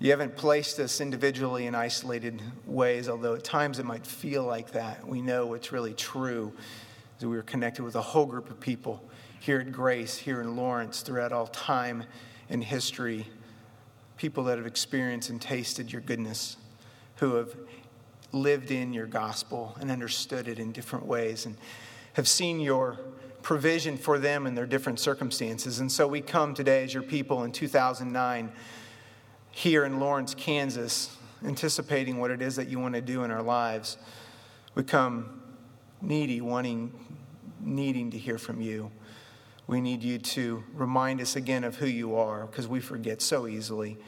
You haven't placed us individually in isolated ways, although at times it might feel like that. We know it's really true that we are connected with a whole group of people here at Grace, here in Lawrence, throughout all time and history. People that have experienced and tasted your goodness, who have lived in your gospel and understood it in different ways, and have seen your provision for them in their different circumstances. And so we come today as your people in 2009 here in Lawrence, Kansas, anticipating what it is that you want to do in our lives. We come needy, wanting, needing to hear from you. We need you to remind us again of who you are because we forget so easily.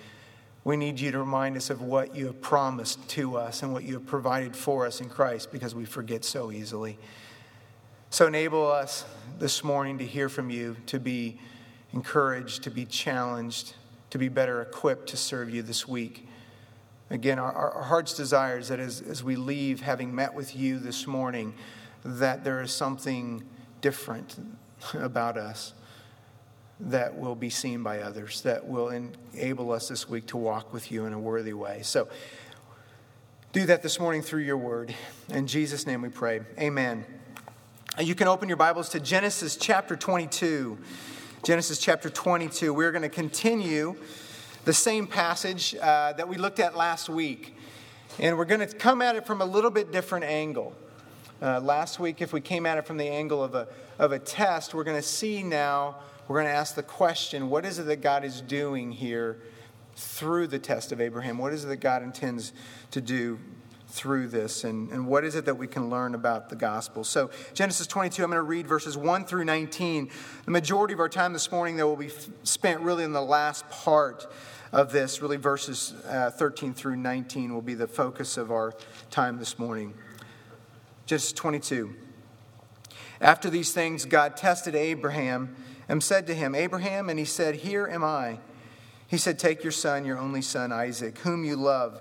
We need you to remind us of what you have promised to us and what you have provided for us in Christ because we forget so easily. So enable us this morning to hear from you, to be encouraged, to be challenged, to be better equipped to serve you this week. Again, our, our heart's desire is that as, as we leave, having met with you this morning, that there is something different about us that will be seen by others, that will enable us this week to walk with you in a worthy way. So, do that this morning through your word. In Jesus' name we pray. Amen. You can open your Bibles to Genesis chapter 22. Genesis chapter 22. We're going to continue the same passage uh, that we looked at last week. And we're going to come at it from a little bit different angle. Uh, last week, if we came at it from the angle of a, of a test, we're going to see now, we're going to ask the question what is it that God is doing here through the test of Abraham? What is it that God intends to do through this and, and what is it that we can learn about the gospel? So genesis 22 i'm going to read verses 1 through 19 the majority of our time this morning though, will be spent really in the last part of this really verses uh, 13 through 19 will be the focus of our time this morning. Genesis 22 after these things god tested abraham and said to him abraham and he said here am i. He said take your son your only son isaac whom you love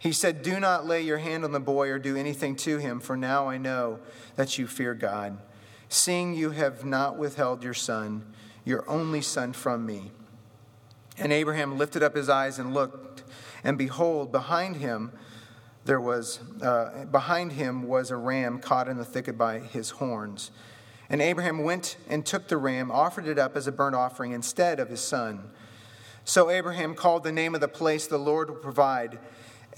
He said, Do not lay your hand on the boy or do anything to him, for now I know that you fear God, seeing you have not withheld your son, your only son, from me. And Abraham lifted up his eyes and looked, and behold, behind him there was uh, behind him was a ram caught in the thicket by his horns. And Abraham went and took the ram, offered it up as a burnt offering instead of his son. So Abraham called the name of the place the Lord will provide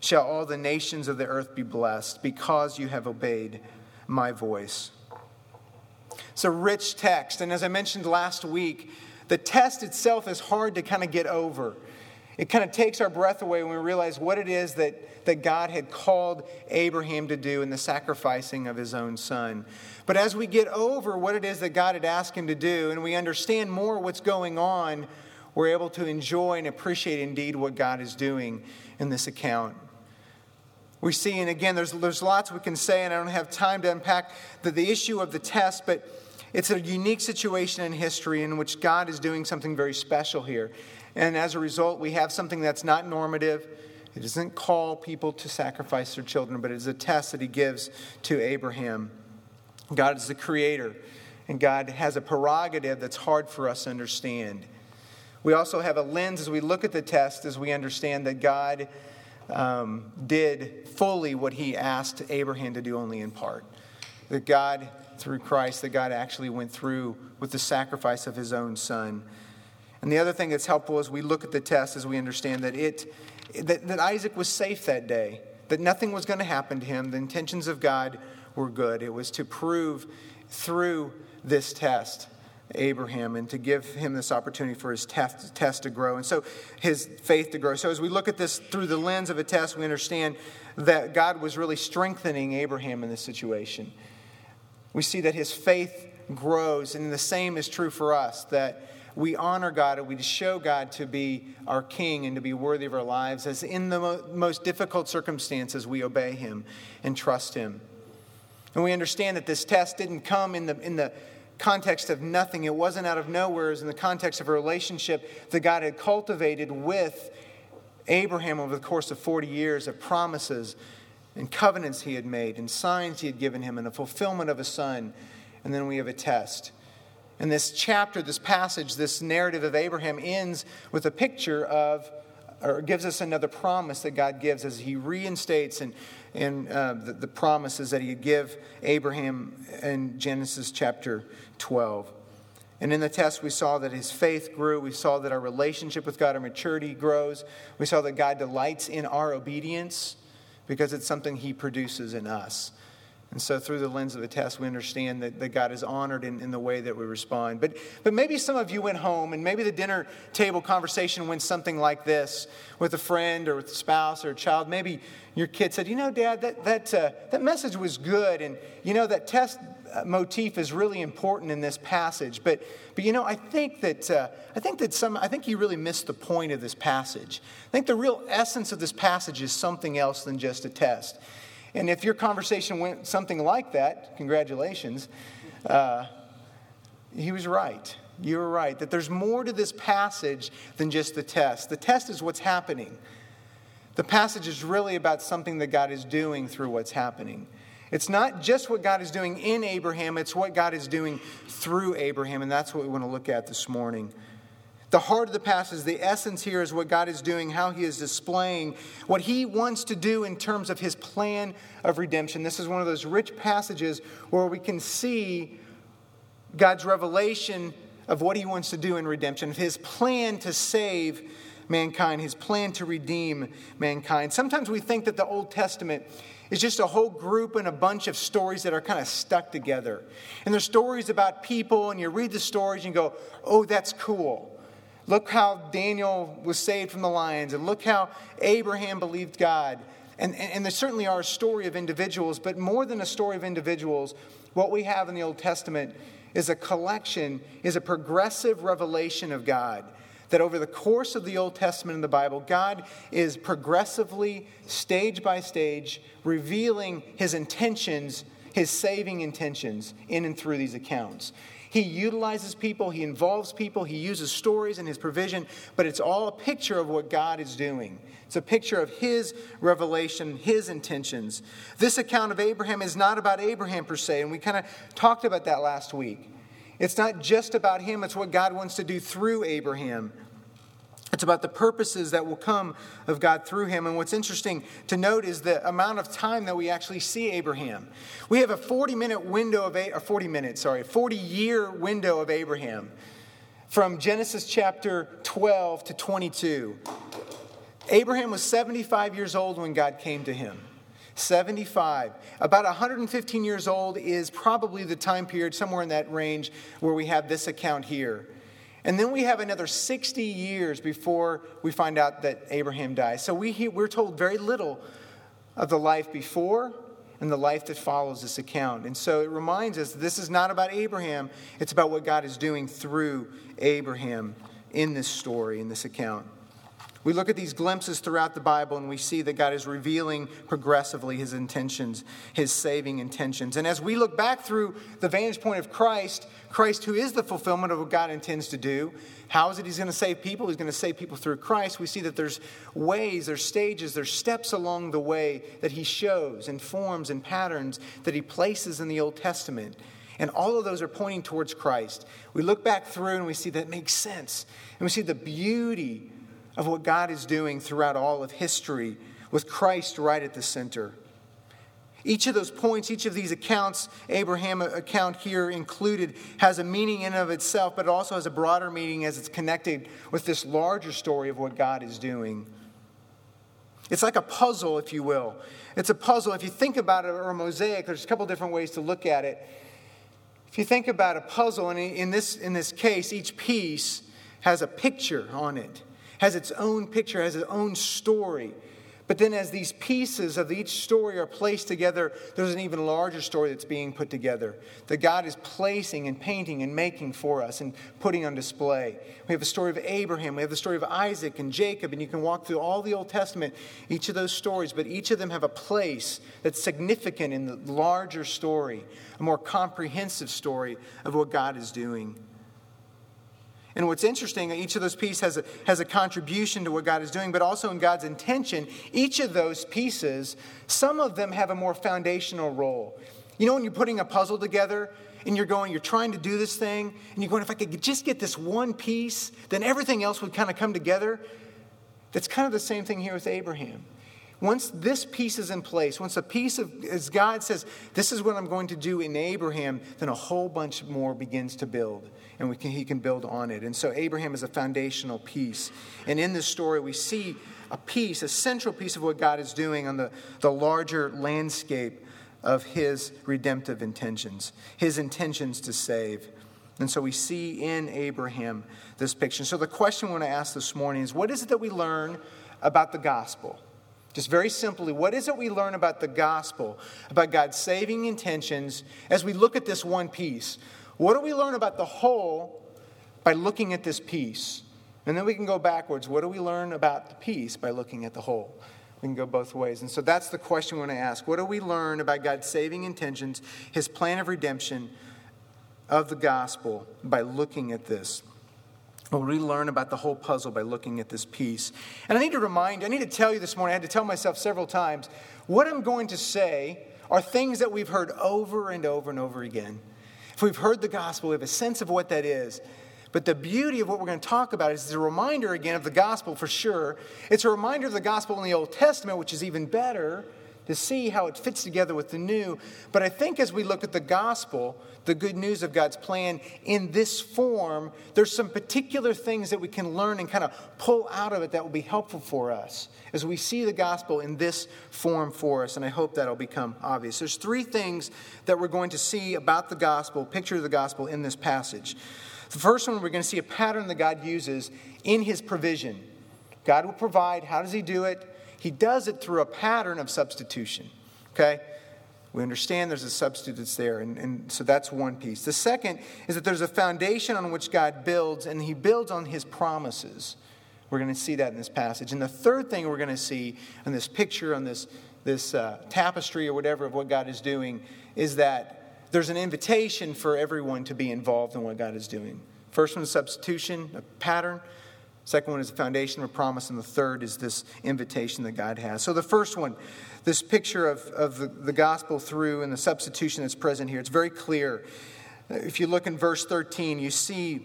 shall all the nations of the earth be blessed because you have obeyed my voice. It's a rich text, and as I mentioned last week, the test itself is hard to kind of get over. It kind of takes our breath away when we realize what it is that, that God had called Abraham to do in the sacrificing of his own son. But as we get over what it is that God had asked him to do, and we understand more what's going on, we're able to enjoy and appreciate indeed what God is doing in this account. We see, and again, there's, there's lots we can say, and I don't have time to unpack the, the issue of the test, but it's a unique situation in history in which God is doing something very special here. And as a result, we have something that's not normative. It doesn't call people to sacrifice their children, but it is a test that he gives to Abraham. God is the creator, and God has a prerogative that's hard for us to understand. We also have a lens as we look at the test, as we understand that God um, did fully what he asked Abraham to do only in part. That God through Christ that God actually went through with the sacrifice of his own son. And the other thing that's helpful as we look at the test is we understand that it that, that Isaac was safe that day, that nothing was going to happen to him. The intentions of God were good. It was to prove through this test Abraham and to give him this opportunity for his test, test to grow and so his faith to grow. So as we look at this through the lens of a test, we understand that God was really strengthening Abraham in this situation we see that his faith grows, and the same is true for us that we honor God and we show God to be our King and to be worthy of our lives, as in the mo- most difficult circumstances we obey Him and trust Him. And we understand that this test didn't come in the, in the context of nothing, it wasn't out of nowhere, it was in the context of a relationship that God had cultivated with Abraham over the course of 40 years of promises and covenants he had made and signs he had given him and the fulfillment of a son. And then we have a test. And this chapter, this passage, this narrative of Abraham ends with a picture of, or gives us another promise that God gives as he reinstates and, and uh, the, the promises that he give Abraham in Genesis chapter 12. And in the test, we saw that his faith grew. We saw that our relationship with God, our maturity grows. We saw that God delights in our obedience because it's something He produces in us. And so, through the lens of the test, we understand that, that God is honored in, in the way that we respond. But, but maybe some of you went home, and maybe the dinner table conversation went something like this with a friend or with a spouse or a child. Maybe your kid said, You know, Dad, that, that, uh, that message was good. And, you know, that test uh, motif is really important in this passage. But, but you know, I think that, uh, I think that some, I think you really missed the point of this passage. I think the real essence of this passage is something else than just a test. And if your conversation went something like that, congratulations, uh, he was right. You were right. That there's more to this passage than just the test. The test is what's happening. The passage is really about something that God is doing through what's happening. It's not just what God is doing in Abraham, it's what God is doing through Abraham, and that's what we want to look at this morning. The heart of the passage, the essence here is what God is doing, how He is displaying what He wants to do in terms of His plan of redemption. This is one of those rich passages where we can see God's revelation of what He wants to do in redemption, His plan to save mankind, His plan to redeem mankind. Sometimes we think that the Old Testament is just a whole group and a bunch of stories that are kind of stuck together. And they're stories about people, and you read the stories and you go, oh, that's cool. Look how Daniel was saved from the lions, and look how Abraham believed God. And, and, and there certainly are a story of individuals, but more than a story of individuals, what we have in the Old Testament is a collection, is a progressive revelation of God. That over the course of the Old Testament in the Bible, God is progressively, stage by stage, revealing his intentions, his saving intentions in and through these accounts. He utilizes people, he involves people, he uses stories and his provision, but it's all a picture of what God is doing. It's a picture of his revelation, his intentions. This account of Abraham is not about Abraham per se, and we kind of talked about that last week. It's not just about him, it's what God wants to do through Abraham. It's about the purposes that will come of God through him. And what's interesting to note is the amount of time that we actually see Abraham. We have a 40 minute window of, a 40 minutes, sorry, 40 year window of Abraham from Genesis chapter 12 to 22. Abraham was 75 years old when God came to him. 75. About 115 years old is probably the time period, somewhere in that range, where we have this account here. And then we have another 60 years before we find out that Abraham dies. So we, we're told very little of the life before and the life that follows this account. And so it reminds us this is not about Abraham, it's about what God is doing through Abraham in this story, in this account. We look at these glimpses throughout the Bible and we see that God is revealing progressively his intentions, his saving intentions. And as we look back through the vantage point of Christ, Christ, who is the fulfillment of what God intends to do, how is it he's going to save people? He's going to save people through Christ. We see that there's ways, there's stages, there's steps along the way that he shows and forms and patterns that he places in the Old Testament. And all of those are pointing towards Christ. We look back through and we see that makes sense. And we see the beauty of what God is doing throughout all of history with Christ right at the center. Each of those points, each of these accounts, Abraham account here included, has a meaning in and of itself, but it also has a broader meaning as it's connected with this larger story of what God is doing. It's like a puzzle, if you will. It's a puzzle. If you think about it, or a mosaic, there's a couple different ways to look at it. If you think about a puzzle, and in this, in this case, each piece has a picture on it has its own picture, has its own story. But then, as these pieces of each story are placed together, there's an even larger story that's being put together that God is placing and painting and making for us and putting on display. We have the story of Abraham, we have the story of Isaac and Jacob, and you can walk through all the Old Testament, each of those stories, but each of them have a place that's significant in the larger story, a more comprehensive story of what God is doing. And what's interesting, each of those pieces has a, has a contribution to what God is doing, but also in God's intention, each of those pieces, some of them have a more foundational role. You know, when you're putting a puzzle together and you're going, you're trying to do this thing, and you're going, if I could just get this one piece, then everything else would kind of come together. That's kind of the same thing here with Abraham. Once this piece is in place, once a piece of, as God says, this is what I'm going to do in Abraham, then a whole bunch more begins to build and can, he can build on it. And so Abraham is a foundational piece. And in this story, we see a piece, a central piece of what God is doing on the, the larger landscape of his redemptive intentions, his intentions to save. And so we see in Abraham this picture. So the question we want to ask this morning is what is it that we learn about the gospel? Just very simply, what is it we learn about the gospel, about God's saving intentions as we look at this one piece? What do we learn about the whole by looking at this piece? And then we can go backwards. What do we learn about the piece by looking at the whole? We can go both ways. And so that's the question we want to ask. What do we learn about God's saving intentions, his plan of redemption of the gospel by looking at this? Do we learn about the whole puzzle by looking at this piece? And I need to remind, I need to tell you this morning, I had to tell myself several times, what I'm going to say are things that we've heard over and over and over again. If we've heard the gospel, we have a sense of what that is. But the beauty of what we're going to talk about is a reminder again of the gospel for sure. It's a reminder of the gospel in the Old Testament, which is even better to see how it fits together with the new. But I think as we look at the gospel, the good news of God's plan in this form, there's some particular things that we can learn and kind of pull out of it that will be helpful for us as we see the gospel in this form for us. And I hope that'll become obvious. There's three things that we're going to see about the gospel, picture of the gospel in this passage. The first one, we're going to see a pattern that God uses in his provision. God will provide. How does he do it? He does it through a pattern of substitution. Okay? We understand there's a substitute that's there, and, and so that's one piece. The second is that there's a foundation on which God builds, and He builds on His promises. We're going to see that in this passage. And the third thing we're going to see in this picture, on this, this uh, tapestry or whatever of what God is doing, is that there's an invitation for everyone to be involved in what God is doing. First one substitution, a pattern. Second one is the foundation of a promise, and the third is this invitation that God has. So the first one, this picture of, of the, the gospel through and the substitution that's present here, it's very clear. If you look in verse 13, you see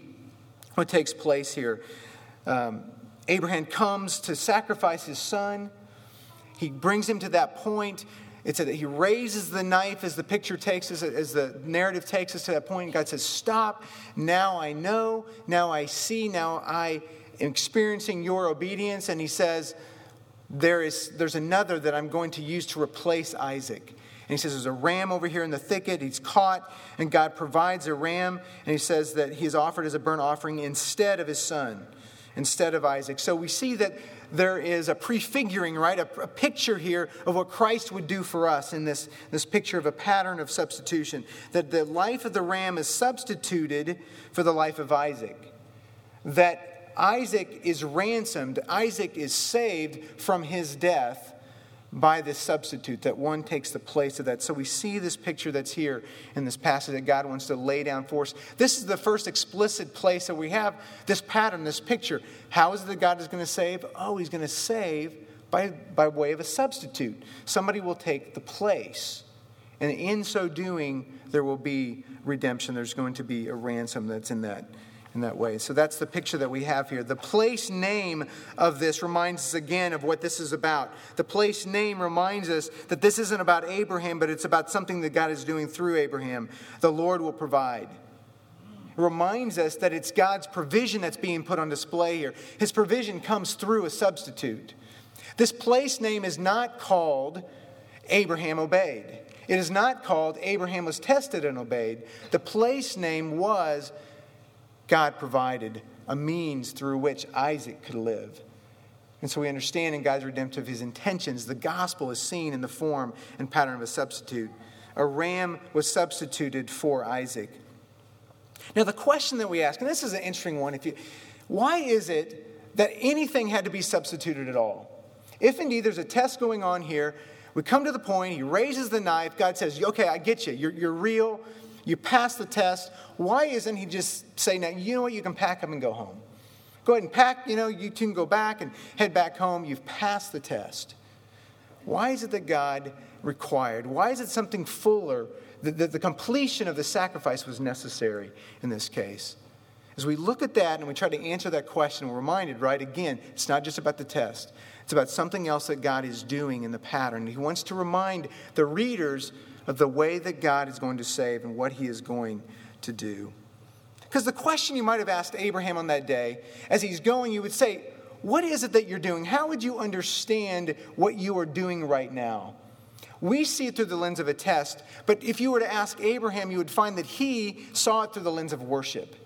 what takes place here. Um, Abraham comes to sacrifice his son. He brings him to that point. It's that he raises the knife as the picture takes us, as the narrative takes us to that point. God says, Stop. Now I know. Now I see. Now I experiencing your obedience, and he says, there is, There's another that I'm going to use to replace Isaac. And he says, There's a ram over here in the thicket. He's caught, and God provides a ram, and he says that he is offered as a burnt offering instead of his son, instead of Isaac. So we see that there is a prefiguring, right? A, a, picture here of what Christ would do for us in this, this picture of a pattern of substitution. That the life of the ram is substituted for the life of Isaac. That Isaac is ransomed, Isaac is saved from his death by this substitute, that one takes the place of that. So we see this picture that's here in this passage that God wants to lay down for us. This is the first explicit place that we have this pattern, this picture. How is it that God is going to save? Oh, he's going to save by, by way of a substitute. Somebody will take the place. And in so doing, there will be redemption. There's going to be a ransom that's in that in that way. So that's the picture that we have here. The place name of this reminds us again of what this is about. The place name reminds us that this isn't about Abraham, but it's about something that God is doing through Abraham. The Lord will provide. Reminds us that it's God's provision that's being put on display here. His provision comes through a substitute. This place name is not called Abraham obeyed. It is not called Abraham was tested and obeyed. The place name was God provided a means through which Isaac could live. And so we understand in God's redemptive his intentions. The gospel is seen in the form and pattern of a substitute. A ram was substituted for Isaac. Now, the question that we ask, and this is an interesting one, if you, why is it that anything had to be substituted at all? If indeed there's a test going on here, we come to the point, he raises the knife, God says, okay, I get you, you're, you're real, you pass the test. Why isn't he just saying, now, you know what, you can pack up and go home? Go ahead and pack, you know, you can go back and head back home. You've passed the test. Why is it that God required? Why is it something fuller? that the, the completion of the sacrifice was necessary in this case. As we look at that and we try to answer that question, we're reminded, right, again, it's not just about the test. It's about something else that God is doing in the pattern. He wants to remind the readers of the way that God is going to save and what he is going to do. Because the question you might have asked Abraham on that day, as he's going, you would say, What is it that you're doing? How would you understand what you are doing right now? We see it through the lens of a test, but if you were to ask Abraham, you would find that he saw it through the lens of worship.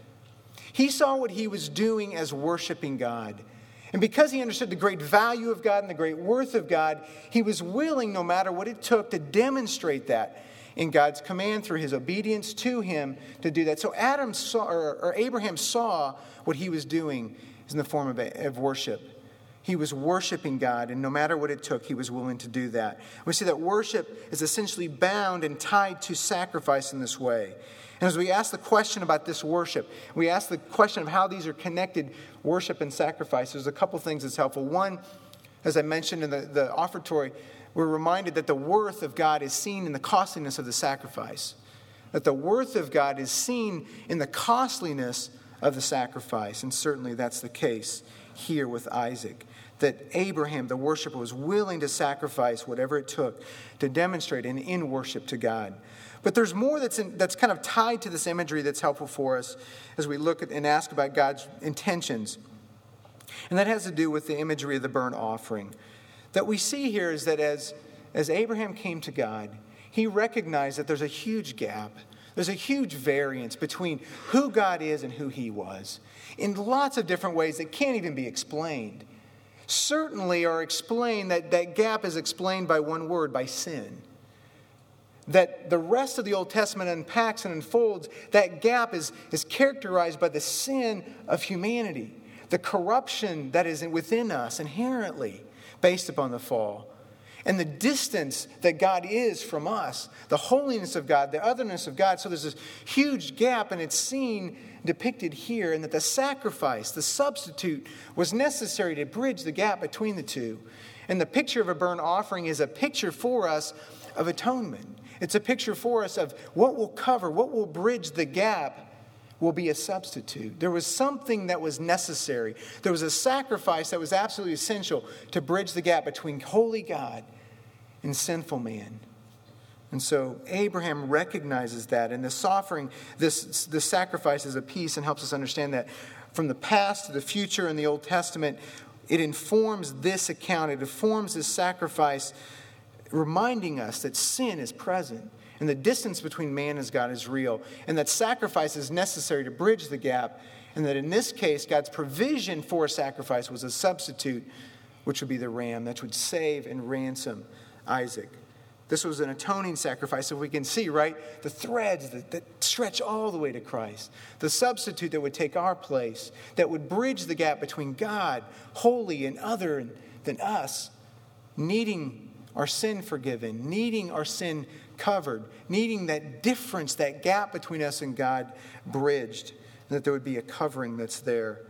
He saw what he was doing as worshiping God. And because he understood the great value of God and the great worth of God, he was willing, no matter what it took, to demonstrate that in God's command through his obedience to him to do that. So Adam saw, or, or Abraham saw what he was doing is in the form of, of worship. He was worshiping God, and no matter what it took, he was willing to do that. We see that worship is essentially bound and tied to sacrifice in this way. And as we ask the question about this worship, we ask the question of how these are connected, worship and sacrifice, there's a couple things that's helpful. One, as I mentioned in the, the offertory, we're reminded that the worth of God is seen in the costliness of the sacrifice. That the worth of God is seen in the costliness of the sacrifice. And certainly that's the case here with Isaac. That Abraham, the worshiper, was willing to sacrifice whatever it took to demonstrate an in worship to God. But there's more that's, in, that's kind of tied to this imagery that's helpful for us as we look at and ask about God's intentions. And that has to do with the imagery of the burnt offering. That we see here is that as, as Abraham came to God, he recognized that there's a huge gap. There's a huge variance between who God is and who he was in lots of different ways that can't even be explained. Certainly are explained, that, that gap is explained by one word, by sin that the rest of the Old Testament unpacks and unfolds, that gap is, is characterized by the sin of humanity, the corruption that is within us inherently based upon the fall, and the distance that God is from us, the holiness of God, the otherness of God. So there's this huge gap, and it's seen depicted here, and that the sacrifice, the substitute, was necessary to bridge the gap between the two. And the picture of a burnt offering is a picture for us of atonement. It's a picture for us of what will cover, what will bridge the gap will be a substitute. There was something that was necessary. There was a sacrifice that was absolutely essential to bridge the gap between holy God and sinful man. And so Abraham recognizes that, and this offering, this, this sacrifice is a piece and helps us understand that from the past to the future in the Old Testament, it informs this account, it informs this sacrifice reminding us that sin is present and the distance between man and God is real, and that sacrifice is necessary to bridge the gap, and that in this case, God's provision for sacrifice was a substitute, which would be the ram that would save and ransom Isaac. This was an atoning sacrifice. So we can see, right, the threads that, that, stretch all the way to Christ. The substitute that would take our place, that would bridge the gap between God, holy, and other than us, needing our sin forgiven, needing our sin covered, needing that difference, that gap between us and God bridged, and that there would be a covering that's there.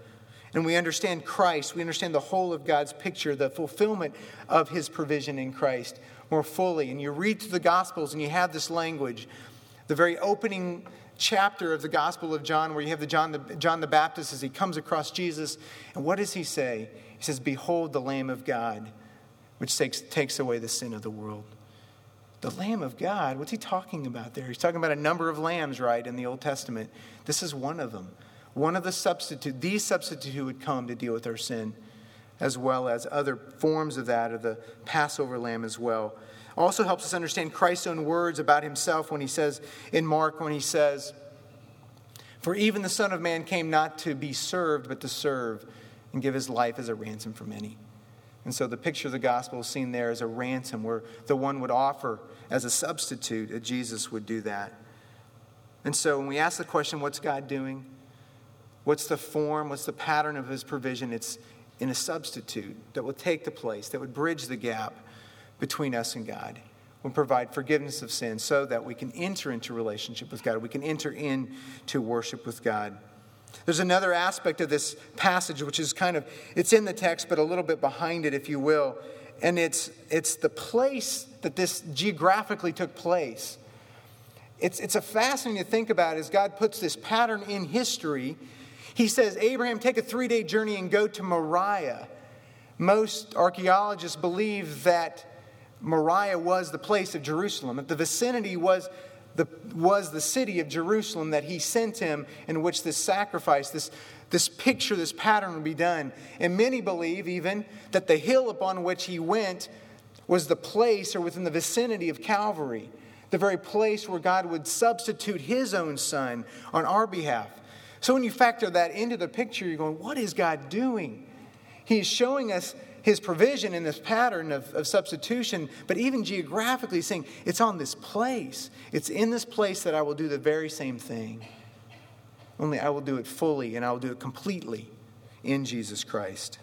And we understand Christ, we understand the whole of God's picture, the fulfillment of his provision in Christ more fully. And you read through the Gospels and you have this language. The very opening chapter of the Gospel of John, where you have the John, the John the Baptist as he comes across Jesus. And what does he say? He says, Behold the Lamb of God, which takes, takes away the sin of the world. The Lamb of God, what's he talking about there? He's talking about a number of lambs, right, in the Old Testament. This is one of them. One of the substitute, the substitute who would come to deal with our sin as well as other forms of that, of the Passover lamb as well. Also helps us understand Christ's own words about himself when he says in Mark, when he says, For even the Son of Man came not to be served, but to serve and give his life as a ransom for many. And so the picture of the gospel is seen there as a ransom, where the one would offer as a substitute, that Jesus would do that. And so when we ask the question, what's God doing? What's the form? What's the pattern of his provision? It's, in a substitute that will take the place, that would bridge the gap between us and God, will provide forgiveness of sin so that we can enter into relationship with God, we can enter into worship with God. There's another aspect of this passage which is kind of it's in the text but a little bit behind it if you will, and it's it's the place that this geographically took place. It's, it's a fascinating to think about as God puts this pattern in history he says, Abraham, take a three day journey and go to Moriah. Most archaeologists believe that Moriah was the place of Jerusalem, that the vicinity was the, was the city of Jerusalem that he sent him, in which this sacrifice, this, this picture, this pattern would be done. And many believe even that the hill upon which he went was the place or within the vicinity of Calvary, the very place where God would substitute his own son on our behalf. So when you factor that into the picture, you're going, what is God doing? He's showing us his provision in this pattern of, of substitution, but even geographically saying, it's on this place. It's in this place that I will do the very same thing. Only I will do it fully and I will do it completely in Jesus Christ.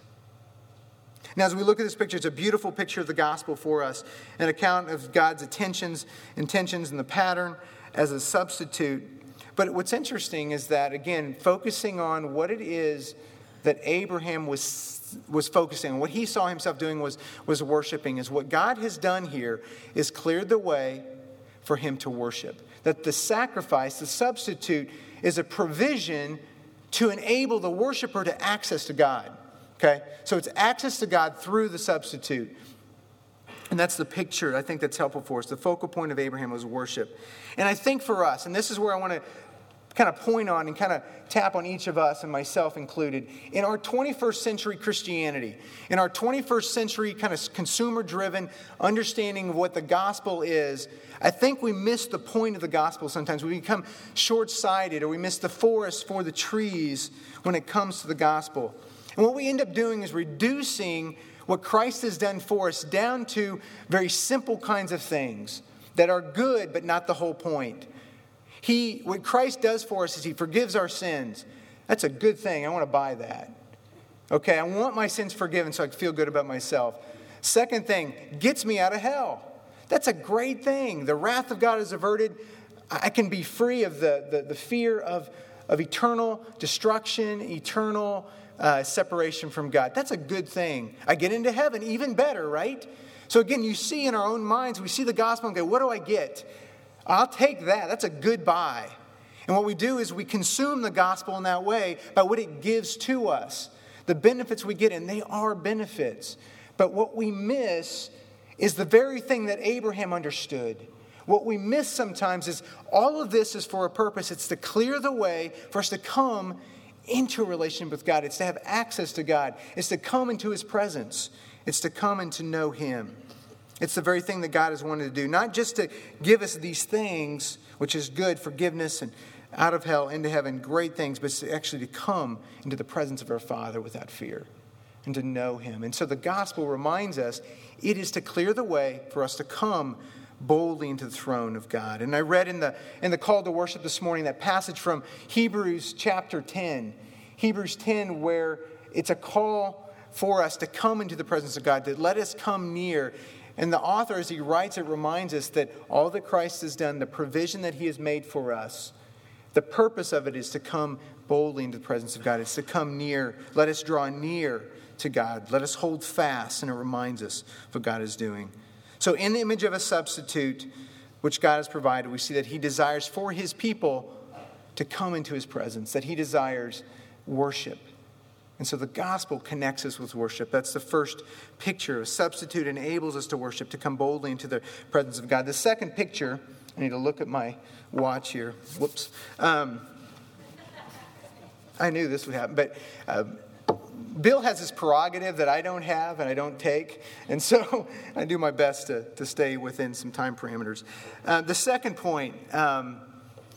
Now, as we look at this picture, it's a beautiful picture of the gospel for us, an account of God's attentions, intentions, and the pattern as a substitute but what's interesting is that, again, focusing on what it is that Abraham was, was focusing on, what he saw himself doing was, was worshiping, is what God has done here is cleared the way for him to worship. That the sacrifice, the substitute, is a provision to enable the worshiper to access to God. Okay? So it's access to God through the substitute. And that's the picture I think that's helpful for us. The focal point of Abraham was worship. And I think for us, and this is where I want to kind of point on and kind of tap on each of us and myself included. In our 21st century Christianity, in our 21st century kind of consumer driven understanding of what the gospel is, I think we miss the point of the gospel sometimes. We become short sighted or we miss the forest for the trees when it comes to the gospel. And what we end up doing is reducing what Christ has done for us down to very simple kinds of things that are good but not the whole point. He, what Christ does for us is He forgives our sins. That's a good thing. I want to buy that. Okay, I want my sins forgiven so I can feel good about myself. Second thing, gets me out of hell. That's a great thing. The wrath of God is averted. I can be free of the, the, the fear of, of eternal destruction, eternal uh, separation from God. That's a good thing. I get into heaven, even better, right? So again, you see in our own minds, we see the gospel and go, what do I get? I'll take that. That's a good buy. And what we do is we consume the gospel in that way by what it gives to us, the benefits we get, and they are benefits. But what we miss is the very thing that Abraham understood. What we miss sometimes is all of this is for a purpose. It's to clear the way for us to come into a relationship with God. It's to have access to God. It's to come into His presence. It's to come and to know Him. It's the very thing that God has wanted to do, not just to give us these things, which is good, forgiveness and out of hell into heaven, great things, but actually to come into the presence of our Father without fear and to know Him. And so the gospel reminds us it is to clear the way for us to come boldly into the throne of God. And I read in the, in the call to worship this morning that passage from Hebrews chapter 10, Hebrews 10, where it's a call for us to come into the presence of God, that let us come near. And the author, as he writes it, reminds us that all that Christ has done, the provision that he has made for us, the purpose of it is to come boldly into the presence of God. It's to come near. Let us draw near to God. Let us hold fast, and it reminds us of what God is doing. So, in the image of a substitute, which God has provided, we see that He desires for His people to come into His presence, that He desires worship. And so the gospel connects us with worship. That's the first picture. A substitute enables us to worship, to come boldly into the presence of God. The second picture, I need to look at my watch here. Whoops. Um, I knew this would happen, but uh, Bill has this prerogative that I don't have and I don't take, and so I do my best to, to stay within some time parameters. Uh, the second point, um,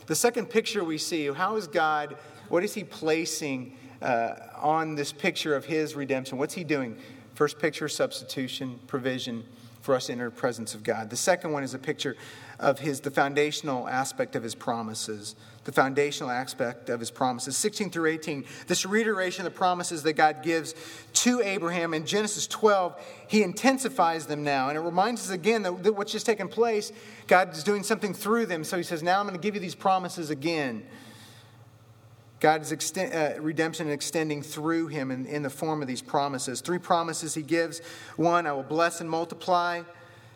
the second picture we see, how is God, what is He placing uh, on this picture of His redemption? What's He doing? First picture, substitution, provision for us to enter the presence of God. The second one is a picture of his the foundational aspect of his promises the foundational aspect of his promises 16 through 18 this reiteration of the promises that god gives to abraham in genesis 12 he intensifies them now and it reminds us again that, that what's just taken place god is doing something through them so he says now i'm going to give you these promises again God's extend, uh, redemption extending through him in, in the form of these promises. Three promises he gives. One, I will bless and multiply.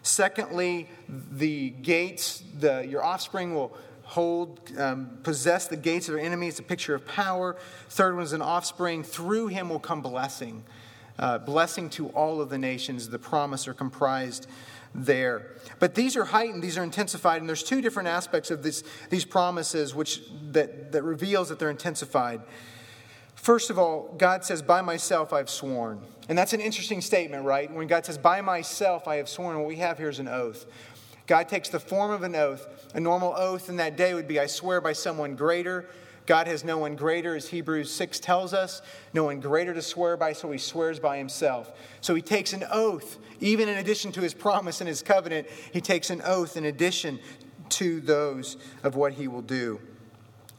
Secondly, the gates, the, your offspring will hold, um, possess the gates of their enemies, a picture of power. Third one is an offspring. Through him will come blessing. Uh, blessing to all of the nations. The promise are comprised there. But these are heightened, these are intensified, and there's two different aspects of this, these promises which, that, that reveals that they're intensified. First of all, God says, By myself I've sworn. And that's an interesting statement, right? When God says, By myself I have sworn, what we have here is an oath. God takes the form of an oath. A normal oath in that day would be, I swear by someone greater. God has no one greater, as Hebrews 6 tells us, no one greater to swear by, so he swears by himself. So he takes an oath, even in addition to his promise and his covenant, he takes an oath in addition to those of what he will do.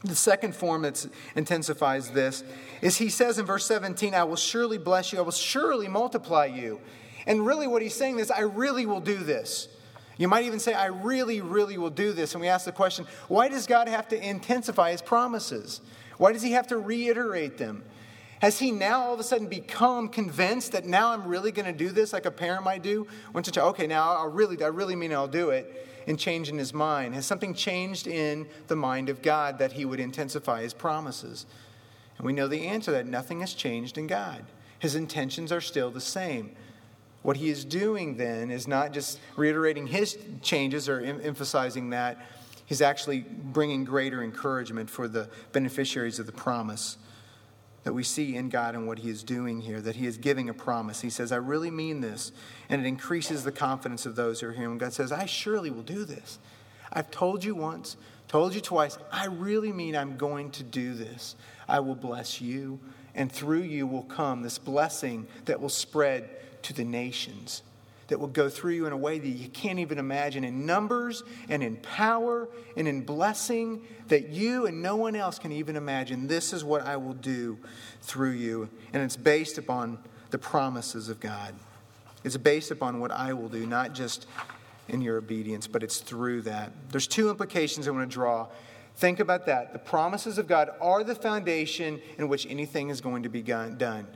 The second form that intensifies this is he says in verse 17, I will surely bless you, I will surely multiply you. And really, what he's saying is, I really will do this. You might even say, I really, really will do this. And we ask the question, why does God have to intensify his promises? Why does he have to reiterate them? Has he now all of a sudden become convinced that now I'm really going to do this like a parent might do? Once a child, okay, now I really, I really mean I'll do it and change in his mind? Has something changed in the mind of God that he would intensify his promises? And we know the answer that nothing has changed in God. His intentions are still the same. What he is doing then is not just reiterating his changes or em- emphasizing that, he's actually bringing greater encouragement for the beneficiaries of the promise that we see in God and what He is doing here, that He is giving a promise. He says, I really mean this. And it increases the confidence of those who are here. And God says, I surely will do this. I've told you once, told you twice, I really mean I'm going to do this. I will bless you, and through you will come this blessing that will spread to the nations that will go through you in a way that you can't even imagine in numbers and in power and in blessing that you and no one else can even imagine. This is what I will do through you. And it's based upon the promises of God. It's based upon what I will do, not just in your obedience, but it's through that. There's two implications I want to draw. Think about that. The promises of God are the foundation in which anything is going to be done.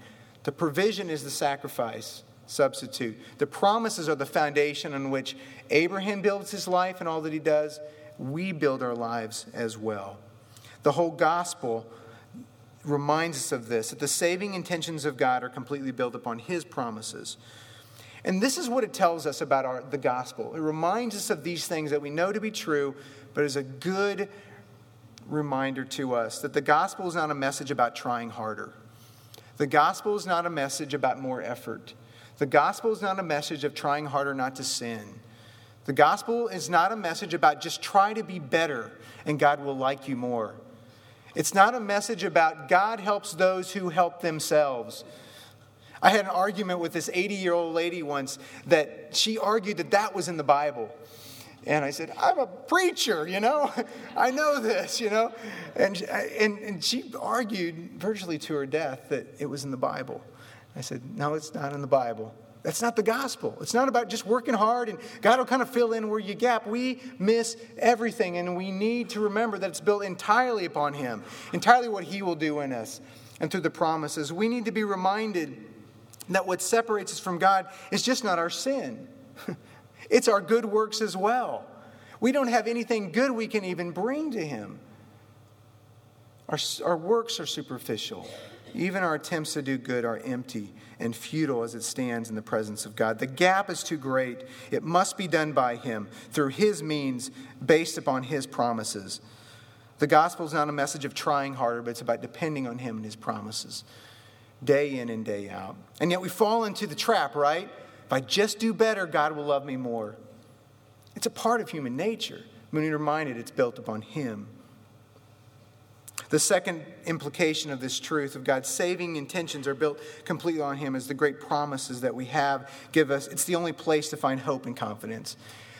The provision is the sacrifice substitute. The promises are the foundation on which Abraham builds his life and all that he does. We build our lives as well. The whole gospel reminds us of this that the saving intentions of God are completely built upon his promises. And this is what it tells us about our, the gospel. It reminds us of these things that we know to be true, but is a good reminder to us that the gospel is not a message about trying harder. The gospel is not a message about more effort. The gospel is not a message of trying harder not to sin. The gospel is not a message about just try to be better and God will like you more. It's not a message about God helps those who help themselves. I had an argument with this 80 year old lady once that she argued that that was in the Bible. And I said, I'm a preacher, you know? I know this, you know? And, and, and she argued virtually to her death that it was in the Bible. I said, No, it's not in the Bible. That's not the gospel. It's not about just working hard and God will kind of fill in where you gap. We miss everything, and we need to remember that it's built entirely upon Him, entirely what He will do in us and through the promises. We need to be reminded that what separates us from God is just not our sin. It's our good works as well. We don't have anything good we can even bring to Him. Our, our works are superficial. Even our attempts to do good are empty and futile as it stands in the presence of God. The gap is too great. It must be done by Him through His means based upon His promises. The gospel is not a message of trying harder, but it's about depending on Him and His promises day in and day out. And yet we fall into the trap, right? If I just do better, God will love me more. It's a part of human nature. When you're reminded it's built upon Him. The second implication of this truth of God's saving intentions are built completely on Him is the great promises that we have give us. It's the only place to find hope and confidence.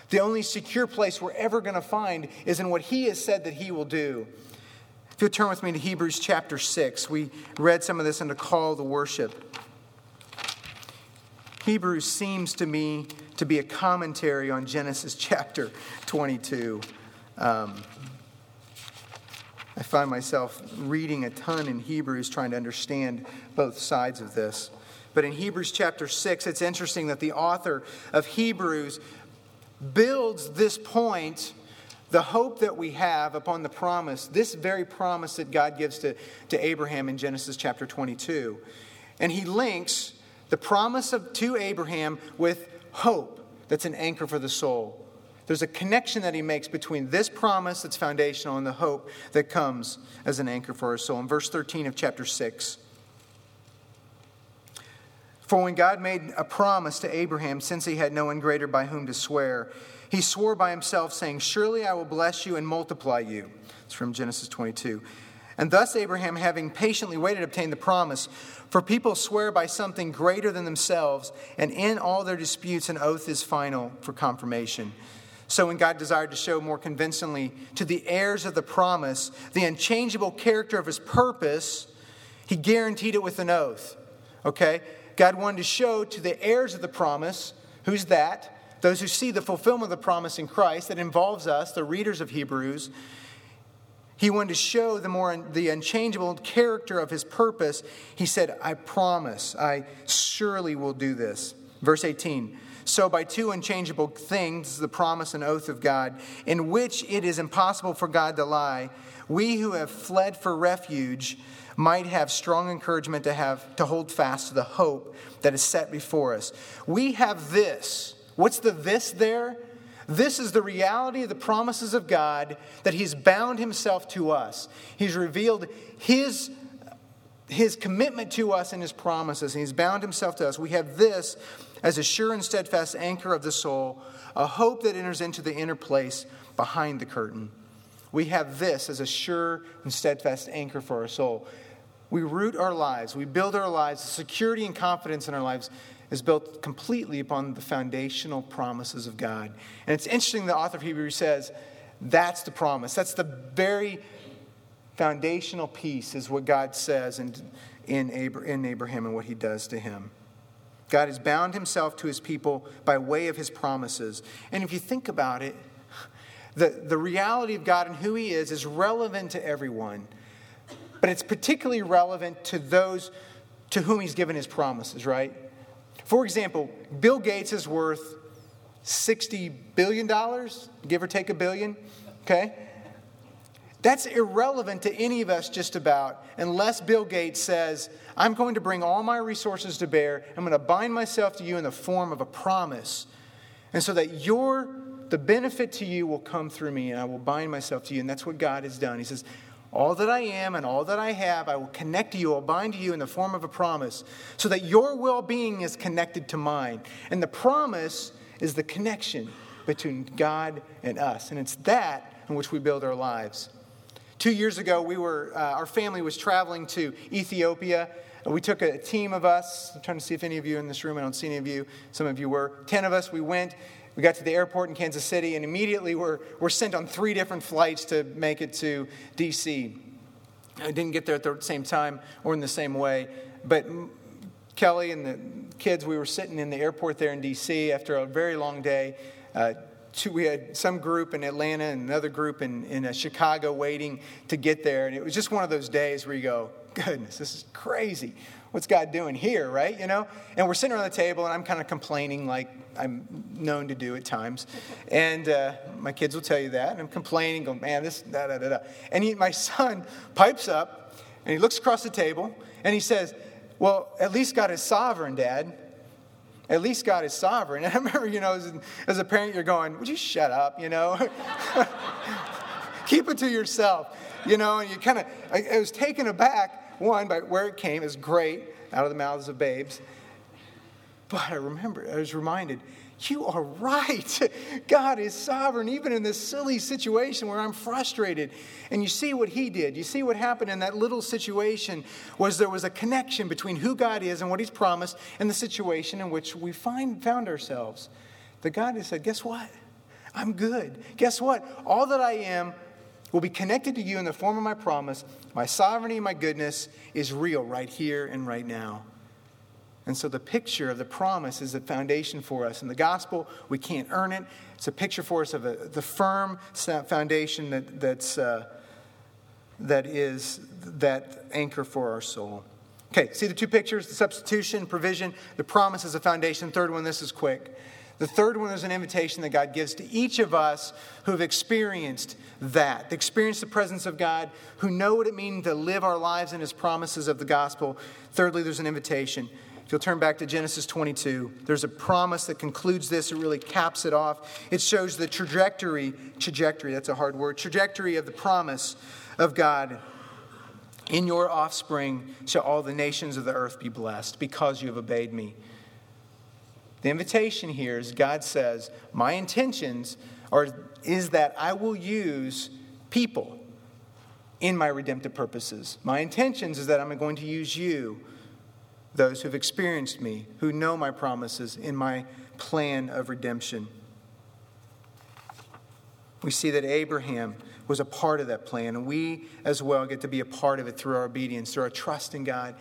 The only secure place we're ever going to find is in what He has said that He will do. If you'll turn with me to Hebrews chapter 6, we read some of this in the call to worship. Hebrews seems to me to be a commentary on Genesis chapter 22. Um, I find myself reading a ton in Hebrews trying to understand both sides of this. But in Hebrews chapter 6, it's interesting that the author of Hebrews builds this point, the hope that we have upon the promise, this very promise that God gives to, to Abraham in Genesis chapter 22. And he links the promise of, to Abraham with hope that's an anchor for the soul. There's a connection that he makes between this promise that's foundational and the hope that comes as an anchor for our soul. In verse 13 of chapter 6, for when God made a promise to Abraham, since he had no one greater by whom to swear, he swore by himself, saying, Surely I will bless you and multiply you. It's from Genesis 22. And thus Abraham, having patiently waited, obtained the promise. For people swear by something greater than themselves, and in all their disputes, an oath is final for confirmation. So, when God desired to show more convincingly to the heirs of the promise the unchangeable character of his purpose, he guaranteed it with an oath. Okay? God wanted to show to the heirs of the promise who's that? Those who see the fulfillment of the promise in Christ that involves us, the readers of Hebrews. He wanted to show the more the unchangeable character of his purpose. He said, "I promise, I surely will do this." Verse 18. So, by two unchangeable things, the promise and oath of God, in which it is impossible for God to lie, we who have fled for refuge might have strong encouragement to have to hold fast to the hope that is set before us. We have this. What's the this there? This is the reality of the promises of God that He's bound Himself to us. He's revealed His, his commitment to us and His promises, and He's bound Himself to us. We have this as a sure and steadfast anchor of the soul, a hope that enters into the inner place behind the curtain. We have this as a sure and steadfast anchor for our soul. We root our lives, we build our lives, the security and confidence in our lives is built completely upon the foundational promises of God. And it's interesting the author of Hebrews says that's the promise. That's the very foundational piece, is what God says in, in, Abraham and what he does to him. God has bound himself to his people by way of his promises. And if you think about it, the, the reality of God and who he is is relevant to everyone, but it's particularly relevant to those to whom he's given his promises, right? For example, Bill Gates is worth $60 billion, give or take a billion, okay? That's irrelevant to any of us, just about, unless Bill Gates says, I'm going to bring all my resources to bear. I'm going to bind myself to you in the form of a promise. And so that your, the benefit to you will come through me, and I will bind myself to you. And that's what God has done. He says, all that I am and all that I have, I will connect to you, I'll bind to you in the form of a promise, so that your well being is connected to mine. And the promise is the connection between God and us. And it's that in which we build our lives. Two years ago, we were, uh, our family was traveling to Ethiopia. We took a team of us. I'm trying to see if any of you in this room, I don't see any of you. Some of you were. Ten of us, we went. we got to the airport in Kansas City, and immediately we're, we're sent on three different flights to make it to D.C. I didn't get there at the same time or in the same way, but Kelly and the kids, we were sitting in the airport there in D.C. after a very long day. Uh, two, we had some group in Atlanta and another group in, in uh, Chicago waiting to get there. And it was just one of those days where you go, goodness, this is crazy. What's God doing here, right? You know? And we're sitting around the table, and I'm kind of complaining like I'm known to do at times. And uh, my kids will tell you that. And I'm complaining, going, man, this, da, da, da, da. And he, my son pipes up, and he looks across the table, and he says, well, at least God is sovereign, Dad. At least God is sovereign. And I remember, you know, as, as a parent, you're going, Would you shut up, you know? Keep it to yourself, you know? And you kind of, I, I was taken aback, one, by where it came is great, out of the mouths of babes. But I remember, I was reminded, you are right. God is sovereign, even in this silly situation where I'm frustrated. And you see what he did. You see what happened in that little situation was there was a connection between who God is and what he's promised and the situation in which we find, found ourselves. The God has said, guess what? I'm good. Guess what? All that I am will be connected to you in the form of my promise. My sovereignty, my goodness is real right here and right now. And so the picture of the promise is a foundation for us. In the gospel, we can't earn it. It's a picture for us of a, the firm foundation that, that's, uh, that is that anchor for our soul. Okay, see the two pictures the substitution, provision, the promise is a foundation. Third one, this is quick. The third one is an invitation that God gives to each of us who have experienced that, experienced the presence of God, who know what it means to live our lives in His promises of the gospel. Thirdly, there's an invitation if you'll turn back to Genesis 22, there's a promise that concludes this. It really caps it off. It shows the trajectory, trajectory, that's a hard word, trajectory of the promise of God. In your offspring shall all the nations of the earth be blessed because you have obeyed me. The invitation here is God says, My intentions are, is that I will use people in my redemptive purposes. My intentions is that I'm going to use you those who've experienced me, who know my promises in my plan of redemption. We see that Abraham was a part of that plan, and we as well get to be a part of it through our obedience, through our trust in God.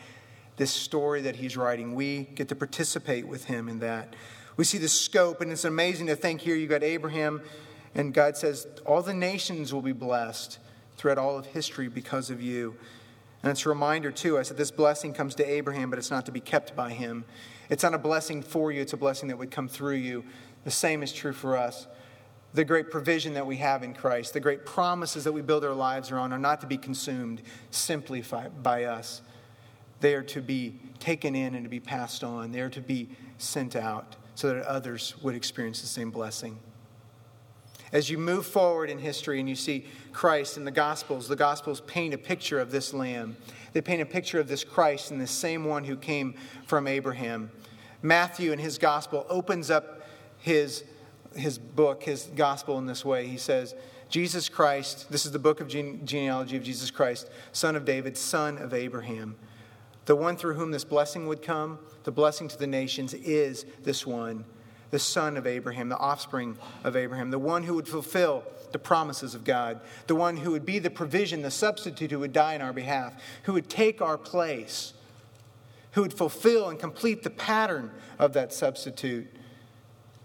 This story that he's writing, we get to participate with him in that. We see the scope, and it's amazing to think here you got Abraham, and God says, All the nations will be blessed throughout all of history because of you. And it's a reminder to us that this blessing comes to Abraham, but it's not to be kept by him. It's not a blessing for you, it's a blessing that would come through you. The same is true for us. The great provision that we have in Christ, the great promises that we build our lives around, are not to be consumed simply by us. They are to be taken in and to be passed on. They are to be sent out so that others would experience the same blessing. As you move forward in history and you see Christ in the Gospels, the Gospels paint a picture of this Lamb. They paint a picture of this Christ and the same one who came from Abraham. Matthew, in his Gospel, opens up his, his book, his Gospel, in this way. He says, Jesus Christ, this is the book of gene- genealogy of Jesus Christ, son of David, son of Abraham. The one through whom this blessing would come, the blessing to the nations, is this one the son of Abraham, the offspring of Abraham, the one who would fulfill the promises of God, the one who would be the provision, the substitute who would die in our behalf, who would take our place, who would fulfill and complete the pattern of that substitute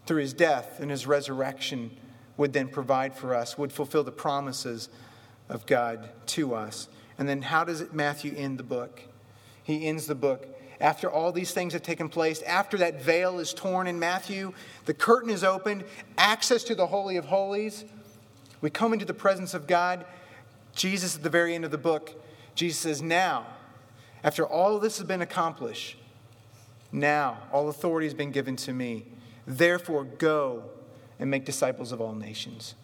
through his death and his resurrection, would then provide for us, would fulfill the promises of God to us. And then how does Matthew end the book? He ends the book after all these things have taken place, after that veil is torn in Matthew, the curtain is opened, access to the Holy of Holies. We come into the presence of God. Jesus, at the very end of the book, Jesus says, Now, after all this has been accomplished, now all authority has been given to me. Therefore, go and make disciples of all nations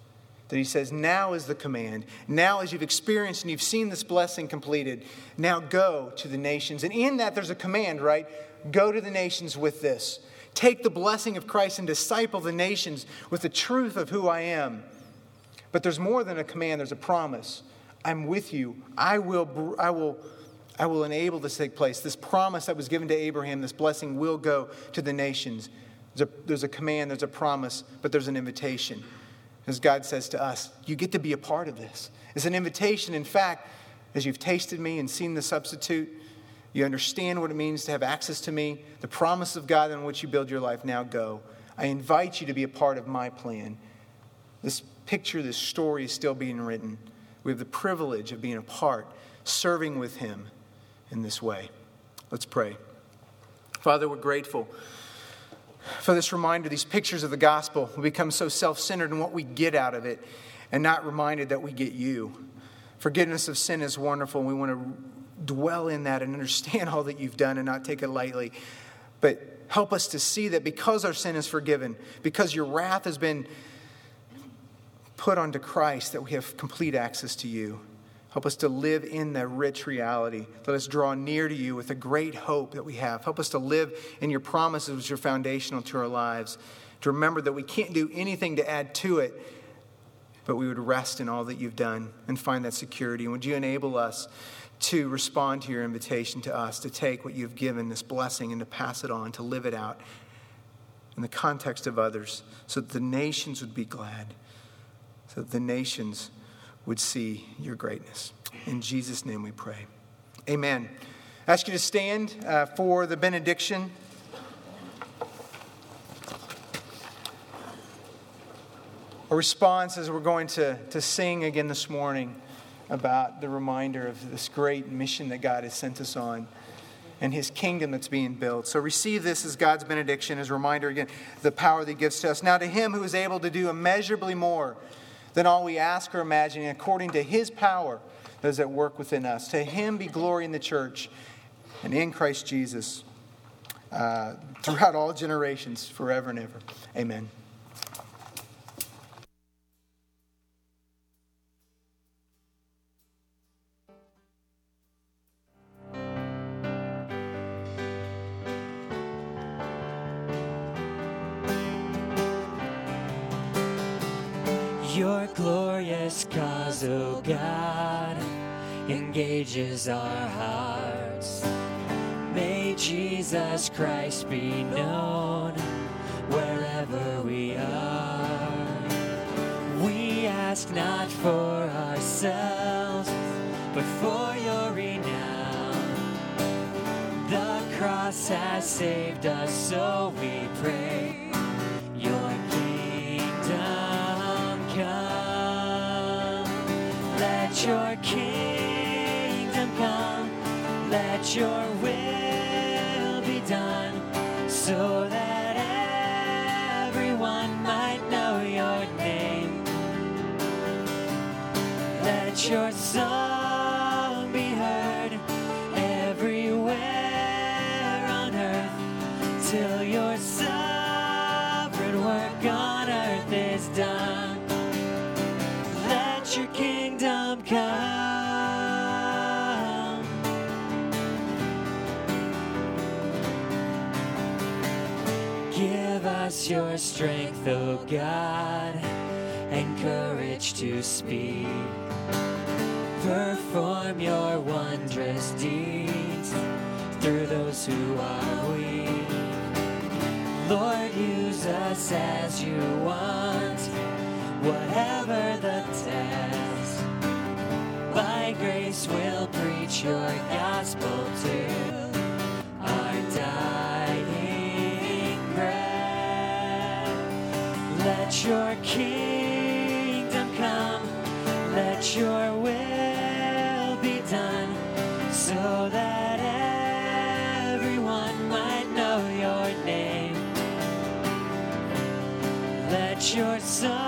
that he says, Now is the command. Now, as you've experienced and you've seen this blessing completed, now go to the nations. And in that, there's a command, right? Go to the nations with this. Take the blessing of Christ and disciple the nations with the truth of who I am. But there's more than a command, there's a promise. I'm with you. I will, I will, I will enable this to take place. This promise that was given to Abraham, this blessing will go to the nations. There's a, there's a command, there's a promise, but there's an invitation. As God says to us, you get to be a part of this. It's an invitation. In fact, as you've tasted me and seen the substitute, you understand what it means to have access to me, the promise of God on which you build your life. Now go. I invite you to be a part of my plan. This picture, this story is still being written. We have the privilege of being a part, serving with Him in this way. Let's pray. Father, we're grateful for this reminder, these pictures of the gospel. We become so self centered in what we get out of it and not reminded that we get you. Forgiveness of sin is wonderful, and we want to dwell in that and understand all that you've done and not take it lightly. But help us to see that because our sin is forgiven, because your wrath has been put onto Christ, that we have complete access to you. Help us to live in that rich reality. Let us draw near to you with a great hope that we have. Help us to live in your promises, which are foundational to our lives. To remember that we can't do anything to add to it, but we would rest in all that you've done and find that security. And would you enable us to respond to your invitation to us to take what you've given, this blessing, and to pass it on, to live it out in the context of others, so that the nations would be glad, so that the nations would see your greatness. In Jesus' name we pray. Amen. I ask you to stand uh, for the benediction. A response as we're going to, to sing again this morning about the reminder of this great mission that God has sent us on and his kingdom that's being built. So receive this as God's benediction, as a reminder again, the power that he gives to us. Now, to him who is able to do immeasurably more than all we ask or imagine, according to his power that is at work within us, to him be glory in the church and in Christ Jesus uh, throughout all generations, forever and ever. Amen. Glorious cause, O oh God, engages our hearts. May Jesus Christ be known wherever we are. We ask not for ourselves, but for your renown. The cross has saved us, so we pray. Let your kingdom come, let your will be done, so that everyone might know your name. Let your song come. Give us your strength, O oh God, and courage to speak. Perform your wondrous deeds through those who are weak. Lord, use us as you want, whatever the task by we'll preach your gospel to our dying breath. Let your kingdom come, let your will be done, so that everyone might know your name. Let your song